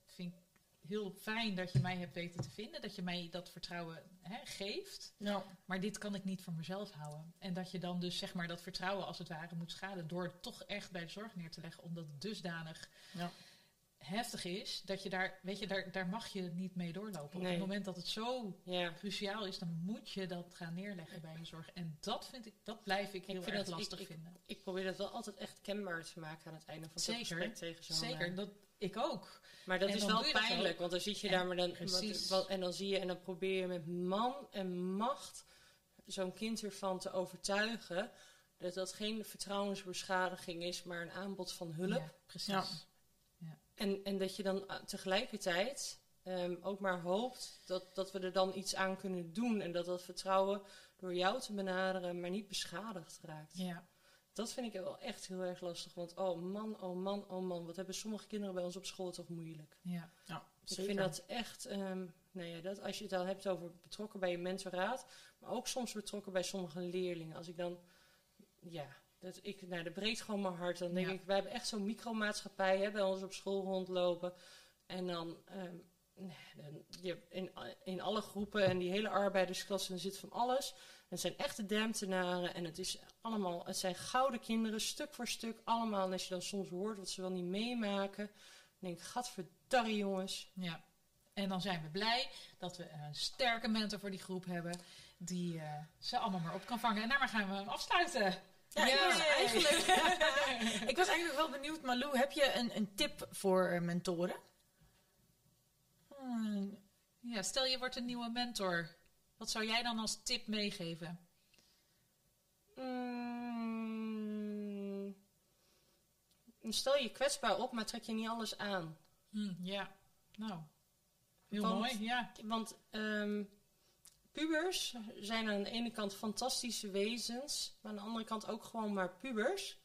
heel fijn dat je mij hebt weten te vinden, dat je mij dat vertrouwen hè, geeft. Nou, Maar dit kan ik niet voor mezelf houden. En dat je dan dus zeg maar dat vertrouwen als het ware moet schaden door het toch echt bij de zorg neer te leggen, omdat dusdanig Ja. Heftig is, dat je daar, weet je, daar, daar mag je niet mee doorlopen. Op het moment dat het zo Ja. cruciaal is, dan moet je dat gaan neerleggen bij je zorg. En dat vind ik, dat blijf ik heel vind erg dat- lastig ik- vinden. Ik probeer dat wel altijd echt kenbaar te maken aan het einde van Zeker. gesprek tegen zo'n... Zeker, eh, dat ik ook. Maar dat En is wel pijnlijk, ook. want dan zit je En daar maar dan, precies. wat, wat- en dan zie je en dan probeer je met man en macht zo'n kind ervan te overtuigen dat dat geen vertrouwensbeschadiging is, maar een aanbod van hulp. Ja, precies. Ja. En, en dat je dan eh, tegelijkertijd ehm, ook maar hoopt dat, dat we er dan iets aan kunnen doen en dat dat vertrouwen door jou te benaderen maar niet beschadigd raakt. Ja. Dat vind ik wel echt heel erg lastig, want oh man, oh man, oh man, wat hebben sommige kinderen bij ons op school toch moeilijk. Ja. ja, Ik vind dat echt, ehm, nou ja, dat, als je het al hebt over betrokken bij je mentoraat, maar ook soms betrokken bij sommige leerlingen. Als ik dan, ja, dat, ik, nou, dat breekt gewoon mijn hart. Dan denk Ja. ik, wij hebben echt zo'n micromaatschappij hè, bij ons op school rondlopen. En dan, ehm, nee, dan je, in, in alle groepen en die hele arbeidersklasse zit van alles. Het zijn echte demptenaren en het, is allemaal, het zijn gouden kinderen, stuk voor stuk allemaal. En als je dan soms hoort wat ze wel niet meemaken, dan denk ik, gadverdarrie jongens. Ja. En dan zijn we blij dat we een sterke mentor voor die groep hebben. Die eh, ze allemaal maar op kan vangen. En daarmee gaan we hem afsluiten. Ja, ik was Yay. eigenlijk, <laughs> <laughs> ik was eigenlijk wel benieuwd, Malou, heb je een, een tip voor eh, mentoren? Hmm, Ja, stel je wordt een nieuwe mentor. Wat zou jij dan als tip meegeven? Mm, stel je kwetsbaar op, maar trek je niet alles aan. Hm, ja, nou. Heel Want- mooi, ja. Want ehm, pubers zijn aan de ene kant fantastische wezens, maar aan de andere kant ook gewoon maar pubers.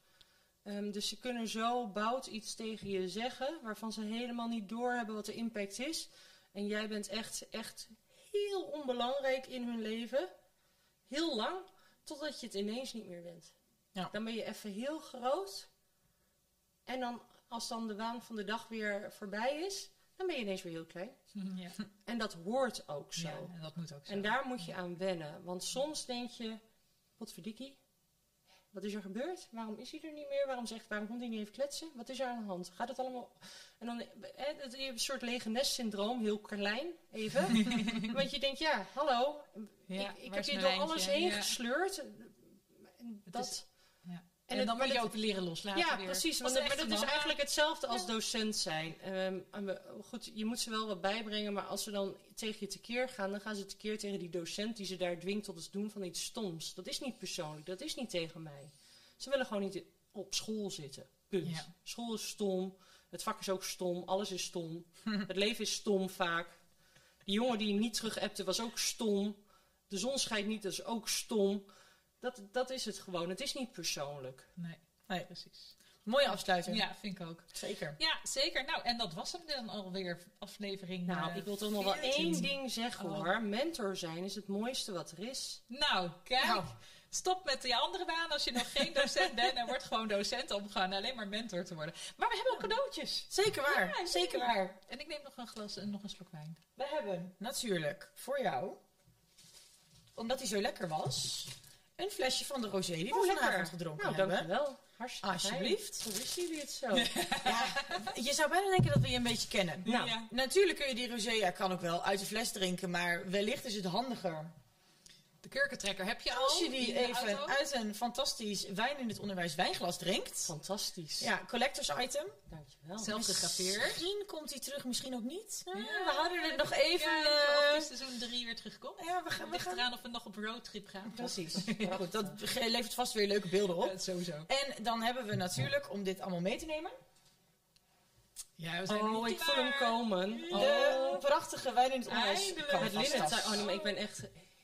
Ehm, dus ze kunnen zo bout iets tegen je zeggen, waarvan ze helemaal niet doorhebben wat de impact is. En jij bent echt, echt heel onbelangrijk in hun leven. Heel lang, totdat je het ineens niet meer bent. Ja. Dan ben je even heel groot. En dan, als dan de waan van de dag weer voorbij is, dan ben je ineens weer heel klein. <laughs> Ja, En dat hoort ook zo. ja en dat moet ook zo. En daar moet je aan wennen. Want soms denk je, wat verdikkie? Wat is er gebeurd? Waarom is hij er niet meer? Waarom zegt, waarom komt hij niet even kletsen? Wat is er aan de hand? Gaat het allemaal... En dan, het- je hebt een soort lege syndroom, heel klein, even. <laughs> Want je denkt, ja, hallo, Ja, ik, ik heb hier door alles heen gesleurd. Dat. En dan moet je ook leren loslaten ja, weer. precies. Want, maar dat is eigenlijk hetzelfde als Ja. docent zijn. Ehm, goed, je moet ze wel wat bijbrengen, maar als ze dan tegen je tekeer gaan, dan gaan ze tekeer tegen die docent die ze daar dwingt tot het doen van iets stoms. Dat is niet persoonlijk, dat is niet tegen mij. Ze willen gewoon niet op school zitten. Punt. Ja. School is stom, het vak is ook stom, alles is stom. <laughs> het leven is stom vaak. Die jongen die niet terug appte was ook stom. De zon schijnt niet, dat is ook stom. Dat, dat is het gewoon. Het is niet persoonlijk. Nee, Nee. precies. mooie afsluiting. Ja, vind ik ook. Zeker. Ja, zeker. Nou, en dat was hem dan alweer, aflevering Nou, eh, ik wil toch nog wel 14. één ding zeggen Oh. hoor. Mentor zijn is het mooiste wat er is. Nou, kijk. Nou. Stop met die andere baan als je nog geen docent bent en word gewoon docent om gewoon alleen maar mentor te worden. Maar we hebben ook cadeautjes. Zeker waar. Ja, Zeker zeker. waar. En ik neem nog een glas en nog een slok wijn. We hebben natuurlijk voor jou, omdat hij zo lekker was, een flesje van de rosé die we Oh, vanavond gedronken Nou, hebben. dankjewel. Hartstikke Alsjeblieft. Hoe wisten jullie het zo? Ja, je zou bijna denken dat we je een beetje kennen. Nou, Ja. Natuurlijk kun je die rosé, ja, kan ook wel uit de fles drinken, maar wellicht is het handiger De kurkentrekker heb je al. als je die even auto? uit een fantastisch wijn in het onderwijs wijnglas drinkt. fantastisch. Ja, collectors item. Dankjewel. Zelf gegraveerd. Misschien komt hij terug, misschien ook niet. Eh, Ja, we houden het nog even. Ja, eh, of is seizoen 3 weer terugkomt. ja, we gaan, Het we ligt gaan. eraan of we nog op roadtrip gaan. Precies. <laughs> Maar goed, dat levert vast weer leuke beelden op. Ja, sowieso. En dan hebben we natuurlijk, om dit allemaal mee te nemen, Ja, we zijn Oh, niet ik voel hem komen. de Oh, prachtige wijn in het onderwijs. Het linnen Oh nee, maar ik ben echt...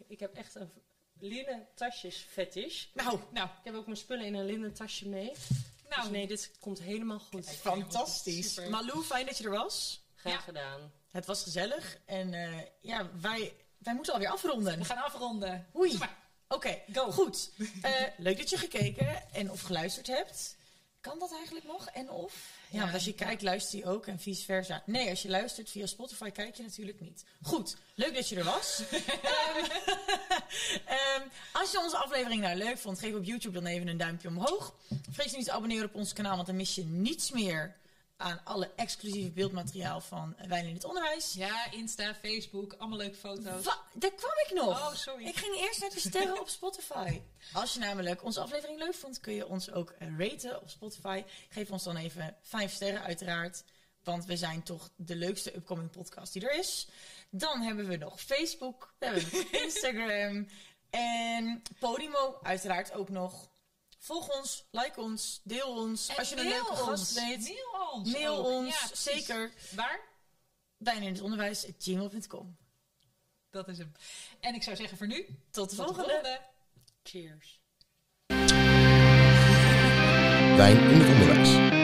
Ik heb echt een linnen tasjes fetish. Nou, Nou, Ik heb ook mijn spullen in een linnen tasje mee. nou Dus nee, dit komt helemaal goed. fantastisch. Super. Malou, fijn dat je er was. Graag Ja. gedaan. Het was gezellig. En eh, ja, wij, wij moeten alweer afronden. we gaan afronden. Oei. Oké, Go. goed. <laughs> Eh, leuk dat je gekeken en of geluisterd hebt. Kan dat eigenlijk nog? En of? Ja, want als je kijkt, luister je ook en vice versa. Nee, als je luistert via Spotify, kijk je natuurlijk niet. Goed, leuk dat je er was. <laughs> Ehm, ehm, als je onze aflevering nou leuk vond, geef op YouTube dan even een duimpje omhoog. Vergeet je niet te abonneren op ons kanaal, want dan mis je niets meer aan alle exclusieve beeldmateriaal van Wijn in het Onderwijs. Ja, Insta, Facebook, allemaal leuke foto's. Wa- daar kwam ik nog. Oh, sorry. Ik ging eerst naar de sterren op Spotify. Als je namelijk onze aflevering leuk vond, kun je ons ook raten op Spotify. Geef ons dan even vijf sterren uiteraard. Want we zijn toch de leukste upcoming podcast die er is. Dan hebben we nog Facebook. We hebben nog <laughs> Instagram. En Podimo uiteraard ook nog. Volg ons, like ons, deel ons. En Als je een leuke ons. gast weet, Mail ons. mail ook. ons. Ja, zeker. Waar? Wijn in het onderwijs, gmail.com. Dat is hem. En ik zou zeggen voor nu, Tot de tot de volgende. volgende. Cheers. Wijn in het onderwijs.